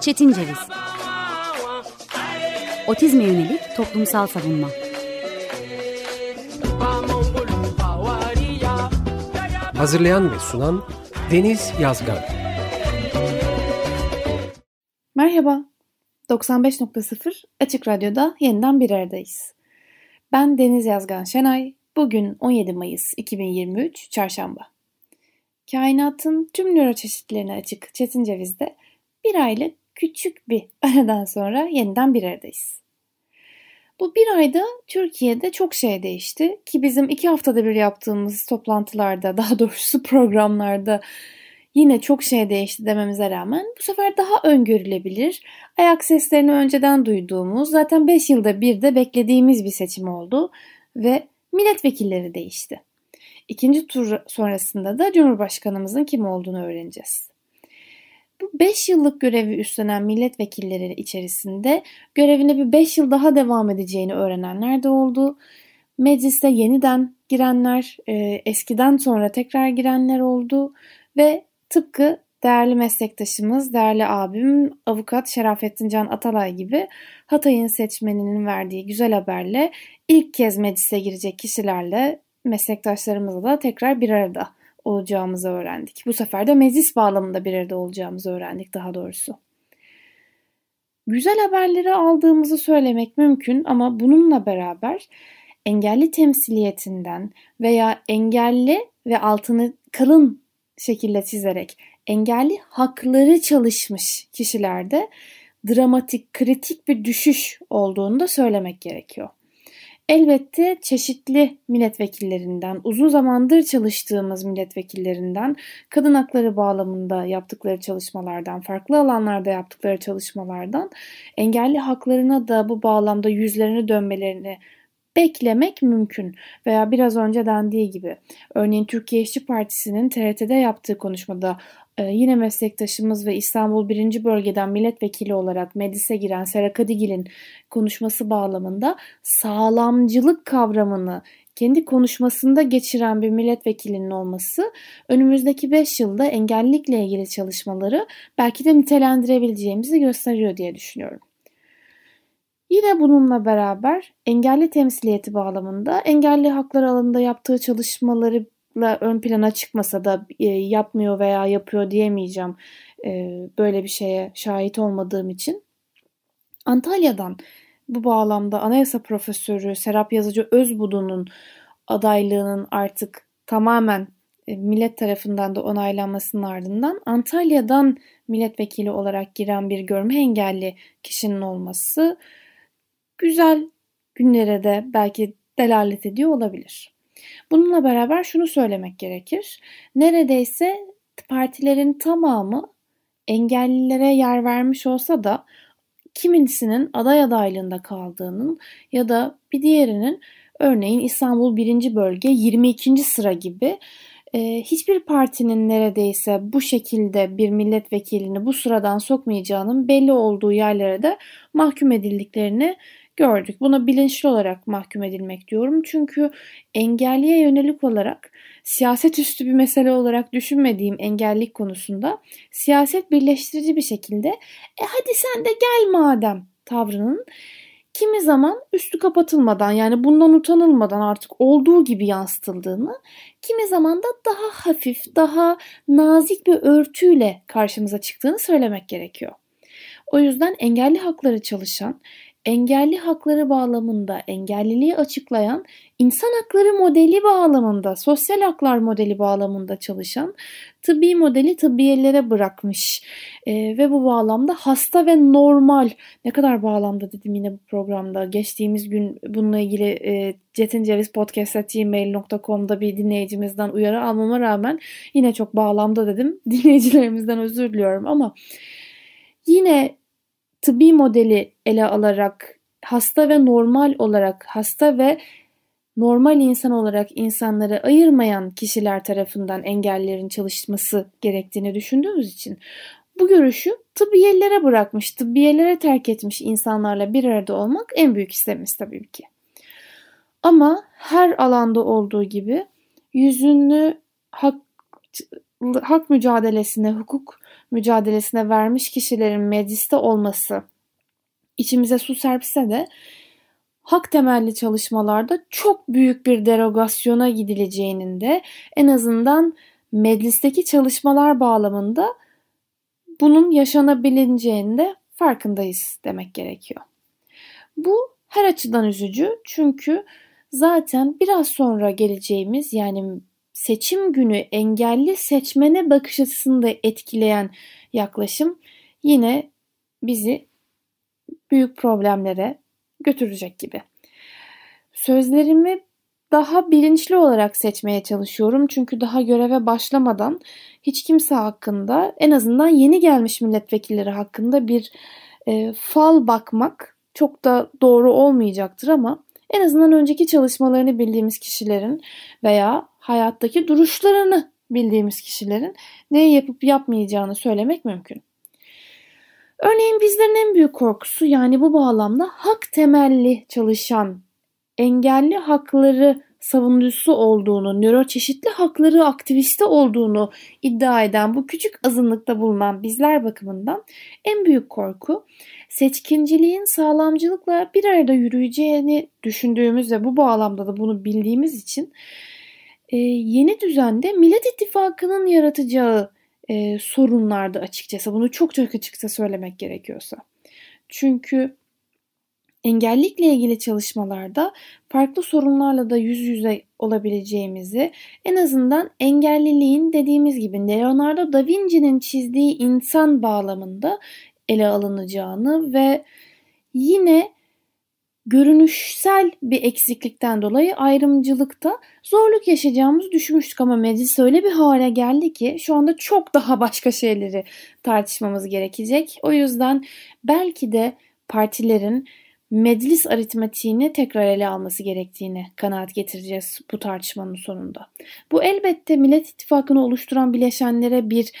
Çetin Ceviz. Otizme yönelik toplumsal savunma. Hazırlayan ve sunan Deniz Yazgan. Merhaba, 95.0 Açık Radyo'da yeniden bir aradayız. Ben Deniz Yazgan Şenay, bugün 17 Mayıs 2023 Çarşamba. Kainatın tüm nöro çeşitlerine açık Çetin Ceviz'de bir aylık küçük bir aradan sonra yeniden bir aradayız. Bu bir ayda Türkiye'de çok şey değişti ki bizim iki haftada bir yaptığımız toplantılarda daha doğrusu programlarda yine çok şey değişti dememize rağmen bu sefer daha öngörülebilir, ayak seslerini önceden duyduğumuz, zaten 5 yılda bir de beklediğimiz bir seçim oldu ve milletvekilleri değişti. İkinci tur sonrasında da Cumhurbaşkanımızın kim olduğunu öğreneceğiz. Bu 5 yıllık görevi üstlenen milletvekilleri içerisinde görevine bir 5 yıl daha devam edeceğini öğrenenler de oldu. Mecliste yeniden girenler, e, eskiden sonra tekrar girenler oldu ve tıpkı değerli meslektaşımız, değerli abim avukat Şerafettin Can Atalay gibi Hatay'ın seçmeninin verdiği güzel haberle ilk kez meclise girecek kişilerle meslektaşlarımızla da tekrar bir arada olacağımızı öğrendik. Bu sefer de meclis bağlamında bir arada olacağımızı öğrendik daha doğrusu. Güzel haberleri aldığımızı söylemek mümkün ama bununla beraber engelli temsiliyetinden veya engelli ve altını kalın şekilde çizerek engelli hakları çalışmış kişilerde dramatik, kritik bir düşüş olduğunu da söylemek gerekiyor. Elbette çeşitli milletvekillerinden, uzun zamandır çalıştığımız milletvekillerinden, kadın hakları bağlamında yaptıkları çalışmalardan, farklı alanlarda yaptıkları çalışmalardan engelli haklarına da bu bağlamda yüzlerini dönmelerini beklemek mümkün. Veya biraz önce dendiği gibi örneğin Türkiye İşçi Partisi'nin TRT'de yaptığı konuşmada yine meslektaşımız ve İstanbul 1. Bölgeden milletvekili olarak meclise giren Sera Kadigil'in konuşması bağlamında sağlamcılık kavramını kendi konuşmasında geçiren bir milletvekilinin olması önümüzdeki 5 yılda engellilikle ilgili çalışmaları belki de nitelendirebileceğimizi gösteriyor diye düşünüyorum. Yine bununla beraber engelli temsiliyeti bağlamında engelli haklar alanında yaptığı çalışmaları ön plana çıkmasa da e, yapmıyor veya yapıyor diyemeyeceğim e, böyle bir şeye şahit olmadığım için. Antalya'dan bu bağlamda anayasa profesörü Serap Yazıcı Özbudu'nun adaylığının artık tamamen e, millet tarafından da onaylanmasının ardından Antalya'dan milletvekili olarak giren bir görme engelli kişinin olması güzel günlere de belki delalet ediyor olabilir. Bununla beraber şunu söylemek gerekir. Neredeyse partilerin tamamı engellilere yer vermiş olsa da kimisinin aday adaylığında kaldığının ya da bir diğerinin örneğin İstanbul 1. Bölge 22. sıra gibi e, hiçbir partinin neredeyse bu şekilde bir milletvekilini bu sıradan sokmayacağının belli olduğu yerlere de mahkum edildiklerini gördük. Buna bilinçli olarak mahkum edilmek diyorum. Çünkü engelliye yönelik olarak siyaset üstü bir mesele olarak düşünmediğim engellik konusunda siyaset birleştirici bir şekilde e hadi sen de gel madem tavrının kimi zaman üstü kapatılmadan yani bundan utanılmadan artık olduğu gibi yansıtıldığını, kimi zaman da daha hafif, daha nazik bir örtüyle karşımıza çıktığını söylemek gerekiyor. O yüzden engelli hakları çalışan, engelli hakları bağlamında engelliliği açıklayan, insan hakları modeli bağlamında, sosyal haklar modeli bağlamında çalışan tıbbi modeli tıbbiyelere bırakmış. E, ve bu bağlamda hasta ve normal, ne kadar bağlamda dedim yine bu programda. Geçtiğimiz gün bununla ilgili e, cetincevizpodcast.gmail.com'da bir dinleyicimizden uyarı almama rağmen yine çok bağlamda dedim. Dinleyicilerimizden özür diliyorum ama yine tıbbi modeli ele alarak hasta ve normal olarak hasta ve normal insan olarak insanları ayırmayan kişiler tarafından engellerin çalışması gerektiğini düşündüğümüz için bu görüşü tıbbiyelere bırakmış, tıbbiyelere terk etmiş insanlarla bir arada olmak en büyük istemiz tabii ki. Ama her alanda olduğu gibi yüzünü hak hak mücadelesine, hukuk mücadelesine vermiş kişilerin mecliste olması içimize su serpse de hak temelli çalışmalarda çok büyük bir derogasyona gidileceğinin de en azından meclisteki çalışmalar bağlamında bunun yaşanabileceğinin de farkındayız demek gerekiyor. Bu her açıdan üzücü çünkü zaten biraz sonra geleceğimiz yani seçim günü engelli seçmene bakış açısını da etkileyen yaklaşım yine bizi büyük problemlere götürecek gibi. Sözlerimi daha bilinçli olarak seçmeye çalışıyorum. Çünkü daha göreve başlamadan hiç kimse hakkında en azından yeni gelmiş milletvekilleri hakkında bir e, fal bakmak çok da doğru olmayacaktır ama en azından önceki çalışmalarını bildiğimiz kişilerin veya hayattaki duruşlarını bildiğimiz kişilerin ne yapıp yapmayacağını söylemek mümkün. Örneğin bizlerin en büyük korkusu yani bu bağlamda hak temelli çalışan, engelli hakları savunucusu olduğunu, nöroçeşitli hakları aktivisti olduğunu iddia eden bu küçük azınlıkta bulunan bizler bakımından en büyük korku seçkinciliğin sağlamcılıkla bir arada yürüyeceğini düşündüğümüz ve bu bağlamda da bunu bildiğimiz için e, yeni düzende Millet İttifakı'nın yaratacağı e, sorunlardı açıkçası. Bunu çok çok açıkça söylemek gerekiyorsa. Çünkü engellikle ilgili çalışmalarda farklı sorunlarla da yüz yüze olabileceğimizi, en azından engelliliğin dediğimiz gibi Leonardo da Vinci'nin çizdiği insan bağlamında ele alınacağını ve yine görünüşsel bir eksiklikten dolayı ayrımcılıkta zorluk yaşayacağımızı düşünmüştük ama meclis öyle bir hale geldi ki şu anda çok daha başka şeyleri tartışmamız gerekecek. O yüzden belki de partilerin meclis aritmatiğini tekrar ele alması gerektiğini kanaat getireceğiz bu tartışmanın sonunda. Bu elbette Millet İttifakı'nı oluşturan bileşenlere bir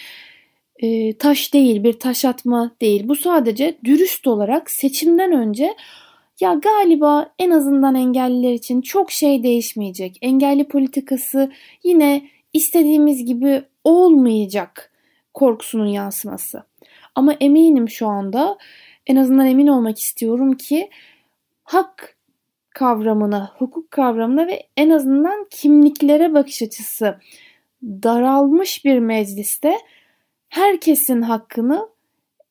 e, taş değil, bir taş atma değil. Bu sadece dürüst olarak seçimden önce ya galiba en azından engelliler için çok şey değişmeyecek. Engelli politikası yine istediğimiz gibi olmayacak korkusunun yansıması. Ama eminim şu anda en azından emin olmak istiyorum ki hak kavramına, hukuk kavramına ve en azından kimliklere bakış açısı daralmış bir mecliste herkesin hakkını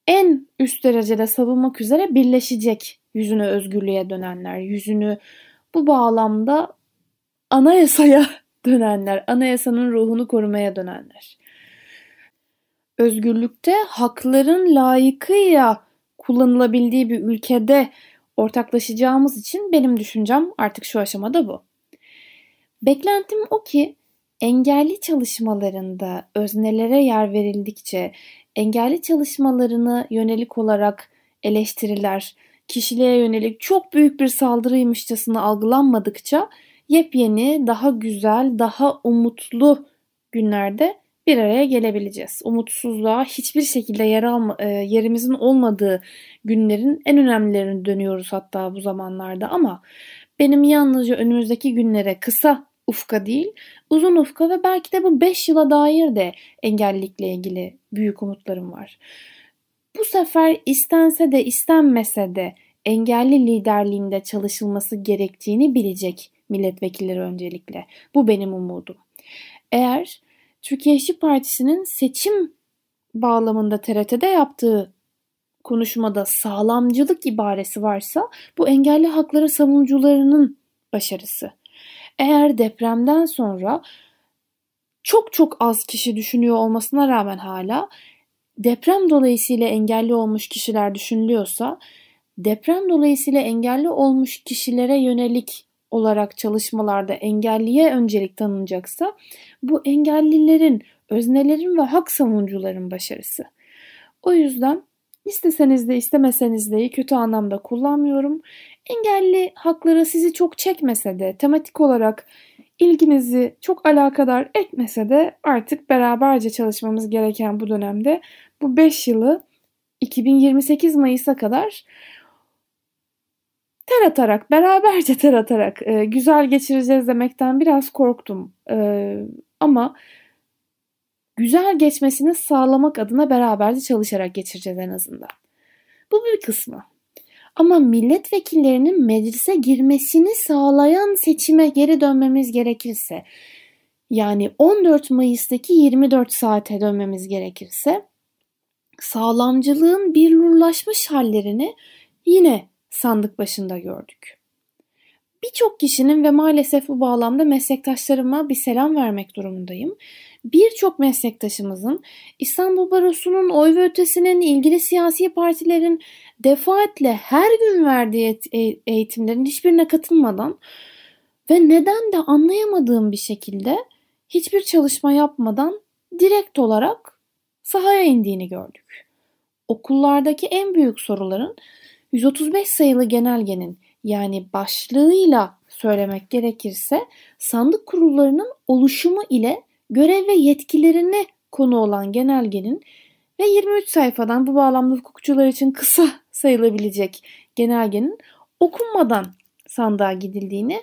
en üst derecede savunmak üzere birleşecek yüzünü özgürlüğe dönenler, yüzünü bu bağlamda anayasaya dönenler, anayasanın ruhunu korumaya dönenler. Özgürlükte hakların layıkıyla kullanılabildiği bir ülkede ortaklaşacağımız için benim düşüncem artık şu aşamada bu. Beklentim o ki engelli çalışmalarında öznelere yer verildikçe engelli çalışmalarını yönelik olarak eleştiriler, kişiliğe yönelik çok büyük bir saldırıymışçasına algılanmadıkça yepyeni, daha güzel, daha umutlu günlerde bir araya gelebileceğiz. Umutsuzluğa hiçbir şekilde yer alma, e, yerimizin olmadığı günlerin en önemlilerini dönüyoruz hatta bu zamanlarda ama benim yalnızca önümüzdeki günlere kısa ufka değil, uzun ufka ve belki de bu 5 yıla dair de engellilikle ilgili büyük umutlarım var. Bu sefer istense de istenmese de engelli liderliğinde çalışılması gerektiğini bilecek milletvekilleri öncelikle. Bu benim umudum. Eğer Türkiye İşçi Partisi'nin seçim bağlamında TRT'de yaptığı konuşmada sağlamcılık ibaresi varsa bu engelli hakları savunucularının başarısı. Eğer depremden sonra çok çok az kişi düşünüyor olmasına rağmen hala deprem dolayısıyla engelli olmuş kişiler düşünülüyorsa deprem dolayısıyla engelli olmuş kişilere yönelik olarak çalışmalarda engelliye öncelik tanınacaksa bu engellilerin, öznelerin ve hak savunucuların başarısı. O yüzden isteseniz de istemeseniz de kötü anlamda kullanmıyorum. Engelli hakları sizi çok çekmese de tematik olarak ilginizi çok alakadar etmese de artık beraberce çalışmamız gereken bu dönemde bu 5 yılı 2028 Mayıs'a kadar ter atarak, beraberce ter atarak e, güzel geçireceğiz demekten biraz korktum. E, ama güzel geçmesini sağlamak adına beraberce çalışarak geçireceğiz en azından. Bu bir kısmı. Ama milletvekillerinin meclise girmesini sağlayan seçime geri dönmemiz gerekirse yani 14 Mayıs'taki 24 saate dönmemiz gerekirse sağlamcılığın birlurlaşmış hallerini yine sandık başında gördük. Birçok kişinin ve maalesef bu bağlamda meslektaşlarıma bir selam vermek durumundayım. Birçok meslektaşımızın İstanbul Barosu'nun oy ve ötesinin ilgili siyasi partilerin defaatle her gün verdiği e, eğitimlerin hiçbirine katılmadan ve neden de anlayamadığım bir şekilde hiçbir çalışma yapmadan direkt olarak sahaya indiğini gördük. Okullardaki en büyük soruların 135 sayılı genelgenin yani başlığıyla söylemek gerekirse sandık kurullarının oluşumu ile görev ve yetkilerine konu olan genelgenin ve 23 sayfadan bu bağlamda hukukçular için kısa sayılabilecek genelgenin okunmadan sandığa gidildiğini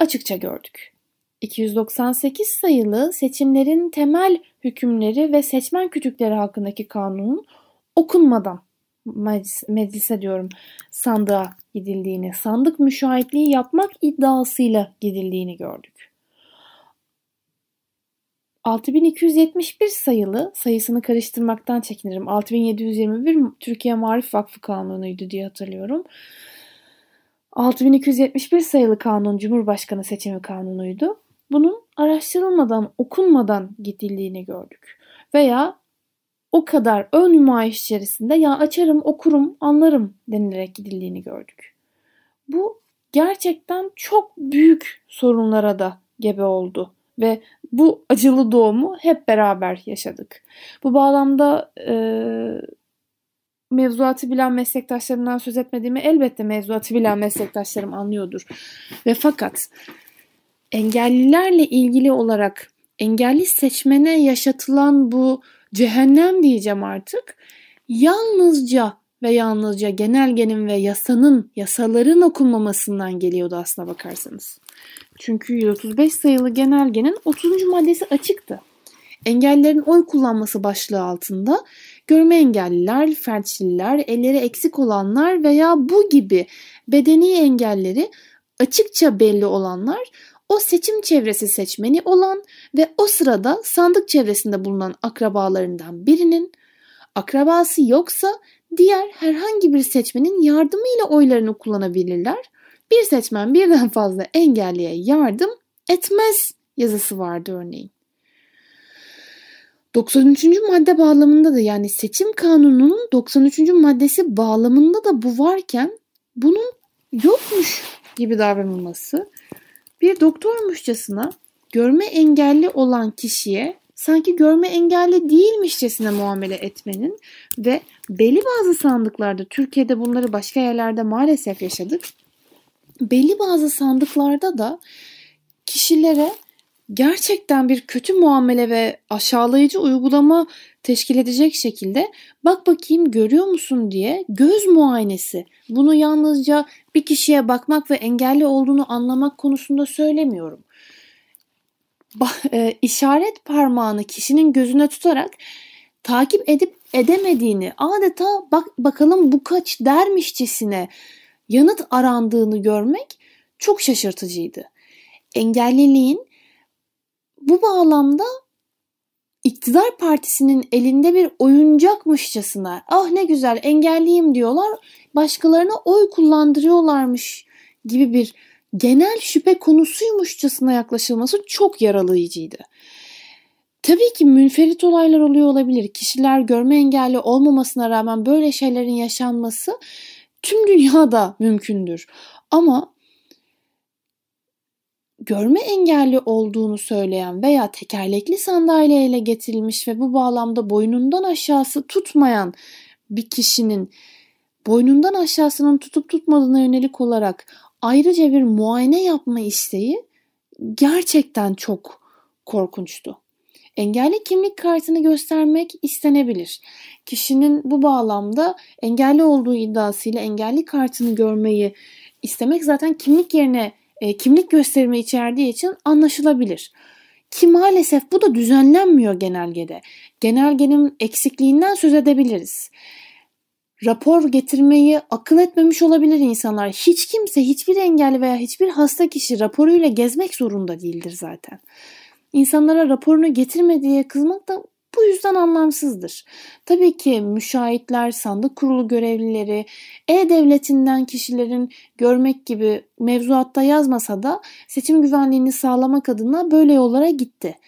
açıkça gördük. 298 sayılı seçimlerin temel hükümleri ve seçmen kütükleri hakkındaki kanunun okunmadan meclis, meclise diyorum sandığa gidildiğini, sandık müşahitliği yapmak iddiasıyla gidildiğini gördük. 6271 sayılı sayısını karıştırmaktan çekinirim. 6721 Türkiye Marif Vakfı Kanunu'ydu diye hatırlıyorum. 6271 sayılı kanun Cumhurbaşkanı seçimi kanunuydu. Bunun araştırılmadan, okunmadan gidildiğini gördük. Veya o kadar ön nümayiş içerisinde ya açarım, okurum, anlarım denilerek gidildiğini gördük. Bu gerçekten çok büyük sorunlara da gebe oldu ve bu acılı doğumu hep beraber yaşadık. Bu bağlamda e, mevzuatı bilen meslektaşlarımdan söz etmediğimi elbette mevzuatı bilen meslektaşlarım anlıyordur. Ve fakat engellilerle ilgili olarak engelli seçmene yaşatılan bu cehennem diyeceğim artık yalnızca ve yalnızca genelgenin ve yasanın, yasaların okunmamasından geliyordu aslına bakarsanız. Çünkü 135 sayılı genelgenin 30. maddesi açıktı. Engellilerin oy kullanması başlığı altında görme engelliler, felçliler, elleri eksik olanlar veya bu gibi bedeni engelleri açıkça belli olanlar o seçim çevresi seçmeni olan ve o sırada sandık çevresinde bulunan akrabalarından birinin, akrabası yoksa diğer herhangi bir seçmenin yardımıyla oylarını kullanabilirler. Bir seçmen birden fazla engelliye yardım etmez yazısı vardı örneğin. 93. madde bağlamında da yani seçim kanununun 93. maddesi bağlamında da bu varken bunun yokmuş gibi davranılması bir doktormuşçasına görme engelli olan kişiye sanki görme engelli değilmişçesine muamele etmenin ve belli bazı sandıklarda Türkiye'de bunları başka yerlerde maalesef yaşadık. Belli bazı sandıklarda da kişilere gerçekten bir kötü muamele ve aşağılayıcı uygulama teşkil edecek şekilde bak bakayım görüyor musun diye göz muayenesi. Bunu yalnızca bir kişiye bakmak ve engelli olduğunu anlamak konusunda söylemiyorum. Ba- e, işaret parmağını kişinin gözüne tutarak takip edip edemediğini adeta bak bakalım bu kaç dermişçesine yanıt arandığını görmek çok şaşırtıcıydı. Engelliliğin bu bağlamda iktidar partisinin elinde bir oyuncakmışçasına ah ne güzel engelliyim diyorlar başkalarına oy kullandırıyorlarmış gibi bir genel şüphe konusuymuşçasına yaklaşılması çok yaralayıcıydı. Tabii ki münferit olaylar oluyor olabilir. Kişiler görme engelli olmamasına rağmen böyle şeylerin yaşanması tüm dünyada mümkündür. Ama görme engelli olduğunu söyleyen veya tekerlekli sandalyeyle getirilmiş ve bu bağlamda boynundan aşağısı tutmayan bir kişinin boynundan aşağısının tutup tutmadığına yönelik olarak ayrıca bir muayene yapma isteği gerçekten çok korkunçtu. Engelli kimlik kartını göstermek istenebilir. Kişinin bu bağlamda engelli olduğu iddiasıyla engelli kartını görmeyi istemek zaten kimlik yerine e, kimlik gösterimi içerdiği için anlaşılabilir. Ki maalesef bu da düzenlenmiyor genelgede. Genelgenin eksikliğinden söz edebiliriz. Rapor getirmeyi akıl etmemiş olabilir insanlar. Hiç kimse, hiçbir engelli veya hiçbir hasta kişi raporuyla gezmek zorunda değildir zaten. İnsanlara raporunu getirme diye kızmak da bu yüzden anlamsızdır. Tabii ki müşahitler, sandık kurulu görevlileri, e-devletinden kişilerin görmek gibi mevzuatta yazmasa da seçim güvenliğini sağlamak adına böyle yollara gitti.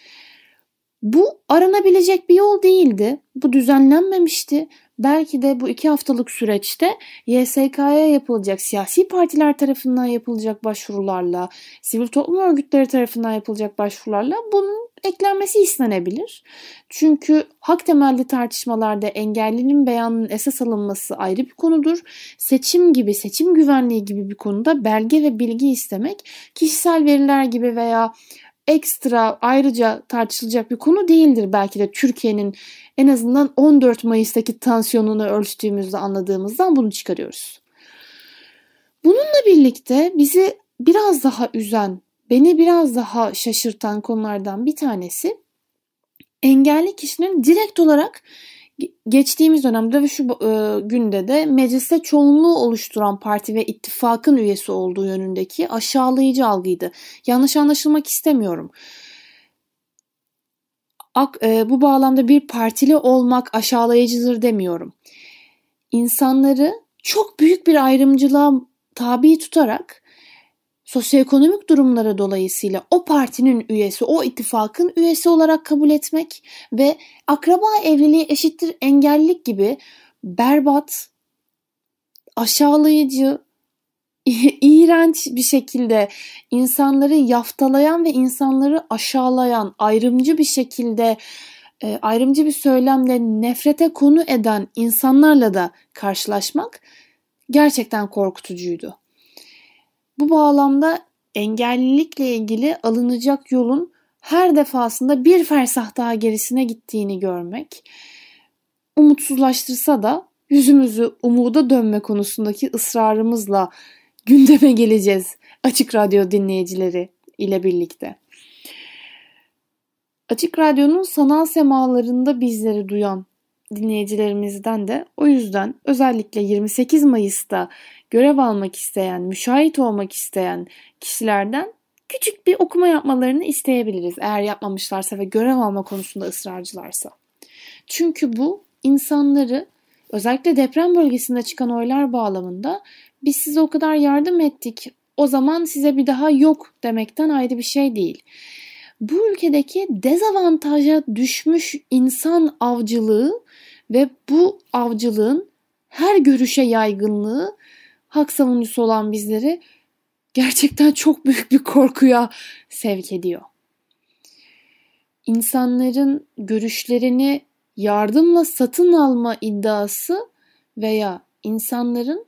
Bu aranabilecek bir yol değildi. Bu düzenlenmemişti. Belki de bu iki haftalık süreçte YSK'ya yapılacak, siyasi partiler tarafından yapılacak başvurularla, sivil toplum örgütleri tarafından yapılacak başvurularla bunun eklenmesi istenebilir. Çünkü hak temelli tartışmalarda engellinin beyanının esas alınması ayrı bir konudur. Seçim gibi, seçim güvenliği gibi bir konuda belge ve bilgi istemek kişisel veriler gibi veya ekstra ayrıca tartışılacak bir konu değildir belki de Türkiye'nin en azından 14 Mayıs'taki tansiyonunu ölçtüğümüzde anladığımızdan bunu çıkarıyoruz. Bununla birlikte bizi biraz daha üzen, beni biraz daha şaşırtan konulardan bir tanesi engelli kişinin direkt olarak geçtiğimiz dönemde ve şu e, günde de mecliste çoğunluğu oluşturan parti ve ittifakın üyesi olduğu yönündeki aşağılayıcı algıydı. Yanlış anlaşılmak istemiyorum. Ak, e, bu bağlamda bir partili olmak aşağılayıcıdır demiyorum. İnsanları çok büyük bir ayrımcılığa tabi tutarak sosyoekonomik durumları dolayısıyla o partinin üyesi, o ittifakın üyesi olarak kabul etmek ve akraba evliliği eşittir engellilik gibi berbat, aşağılayıcı, iğrenç bir şekilde insanları yaftalayan ve insanları aşağılayan, ayrımcı bir şekilde e, ayrımcı bir söylemle nefrete konu eden insanlarla da karşılaşmak gerçekten korkutucuydu. Bu bağlamda engellilikle ilgili alınacak yolun her defasında bir fersah daha gerisine gittiğini görmek umutsuzlaştırsa da yüzümüzü umuda dönme konusundaki ısrarımızla gündeme geleceğiz Açık Radyo dinleyicileri ile birlikte. Açık Radyo'nun sanal semalarında bizleri duyan dinleyicilerimizden de o yüzden özellikle 28 Mayıs'ta görev almak isteyen, müşahit olmak isteyen kişilerden küçük bir okuma yapmalarını isteyebiliriz. Eğer yapmamışlarsa ve görev alma konusunda ısrarcılarsa. Çünkü bu insanları özellikle deprem bölgesinde çıkan oylar bağlamında biz size o kadar yardım ettik o zaman size bir daha yok demekten ayrı bir şey değil. Bu ülkedeki dezavantaja düşmüş insan avcılığı ve bu avcılığın her görüşe yaygınlığı hak savunucusu olan bizleri gerçekten çok büyük bir korkuya sevk ediyor. İnsanların görüşlerini yardımla satın alma iddiası veya insanların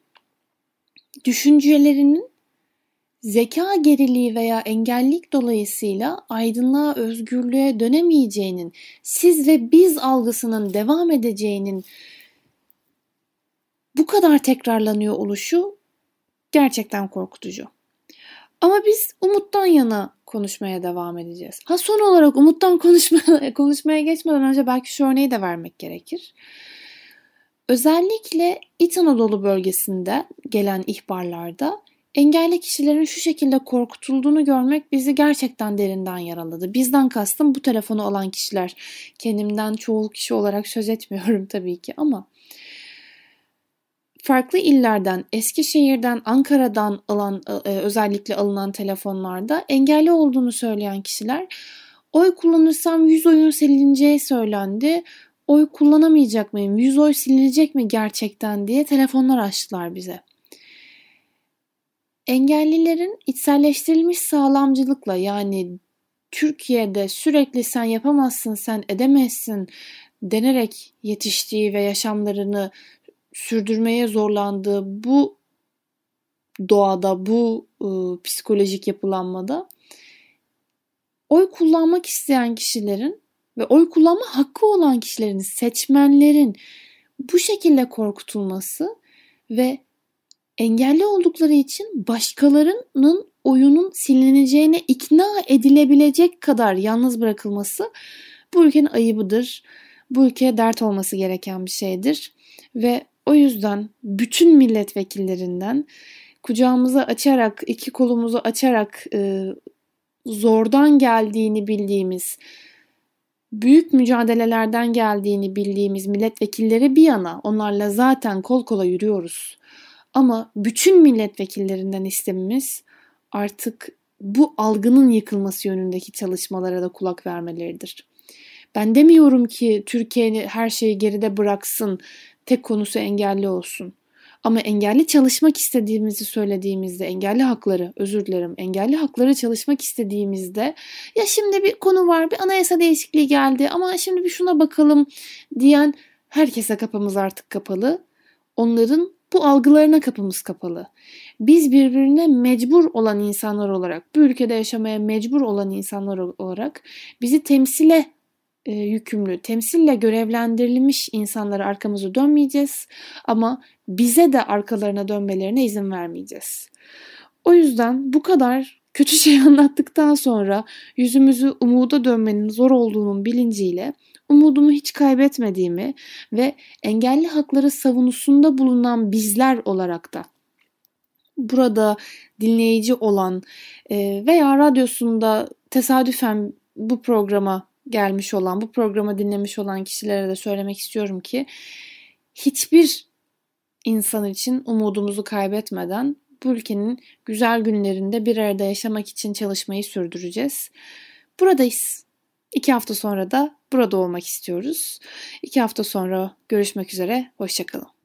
düşüncelerinin zeka geriliği veya engellik dolayısıyla aydınlığa, özgürlüğe dönemeyeceğinin, siz ve biz algısının devam edeceğinin bu kadar tekrarlanıyor oluşu gerçekten korkutucu. Ama biz umuttan yana konuşmaya devam edeceğiz. Ha son olarak umuttan konuşmaya, konuşmaya geçmeden önce belki şu örneği de vermek gerekir. Özellikle İç Anadolu bölgesinde gelen ihbarlarda engelli kişilerin şu şekilde korkutulduğunu görmek bizi gerçekten derinden yaraladı. Bizden kastım bu telefonu alan kişiler. Kendimden çoğu kişi olarak söz etmiyorum tabii ki ama farklı illerden, Eskişehir'den, Ankara'dan alan e, özellikle alınan telefonlarda engelli olduğunu söyleyen kişiler oy kullanırsam 100 oyun silineceği söylendi. Oy kullanamayacak mıyım? 100 oy silinecek mi gerçekten diye telefonlar açtılar bize. Engellilerin içselleştirilmiş sağlamcılıkla yani Türkiye'de sürekli sen yapamazsın, sen edemezsin denerek yetiştiği ve yaşamlarını sürdürmeye zorlandığı bu doğada, bu ıı, psikolojik yapılanmada oy kullanmak isteyen kişilerin ve oy kullanma hakkı olan kişilerin, seçmenlerin bu şekilde korkutulması ve engelli oldukları için başkalarının oyunun silineceğine ikna edilebilecek kadar yalnız bırakılması bu ülkenin ayıbıdır. Bu ülkeye dert olması gereken bir şeydir. Ve o yüzden bütün milletvekillerinden kucağımızı açarak, iki kolumuzu açarak e, zordan geldiğini bildiğimiz, büyük mücadelelerden geldiğini bildiğimiz milletvekilleri bir yana onlarla zaten kol kola yürüyoruz. Ama bütün milletvekillerinden istemimiz artık bu algının yıkılması yönündeki çalışmalara da kulak vermeleridir. Ben demiyorum ki Türkiye her şeyi geride bıraksın, tek konusu engelli olsun. Ama engelli çalışmak istediğimizi söylediğimizde, engelli hakları, özür dilerim, engelli hakları çalışmak istediğimizde ya şimdi bir konu var, bir anayasa değişikliği geldi ama şimdi bir şuna bakalım diyen herkese kapımız artık kapalı. Onların bu algılarına kapımız kapalı. Biz birbirine mecbur olan insanlar olarak, bu ülkede yaşamaya mecbur olan insanlar olarak bizi temsile e, yükümlü, temsille görevlendirilmiş insanlara arkamızı dönmeyeceğiz ama bize de arkalarına dönmelerine izin vermeyeceğiz. O yüzden bu kadar kötü şey anlattıktan sonra yüzümüzü umuda dönmenin zor olduğunun bilinciyle umudumu hiç kaybetmediğimi ve engelli hakları savunusunda bulunan bizler olarak da burada dinleyici olan e, veya radyosunda tesadüfen bu programa gelmiş olan, bu programı dinlemiş olan kişilere de söylemek istiyorum ki hiçbir insan için umudumuzu kaybetmeden bu ülkenin güzel günlerinde bir arada yaşamak için çalışmayı sürdüreceğiz. Buradayız. İki hafta sonra da burada olmak istiyoruz. İki hafta sonra görüşmek üzere. Hoşçakalın.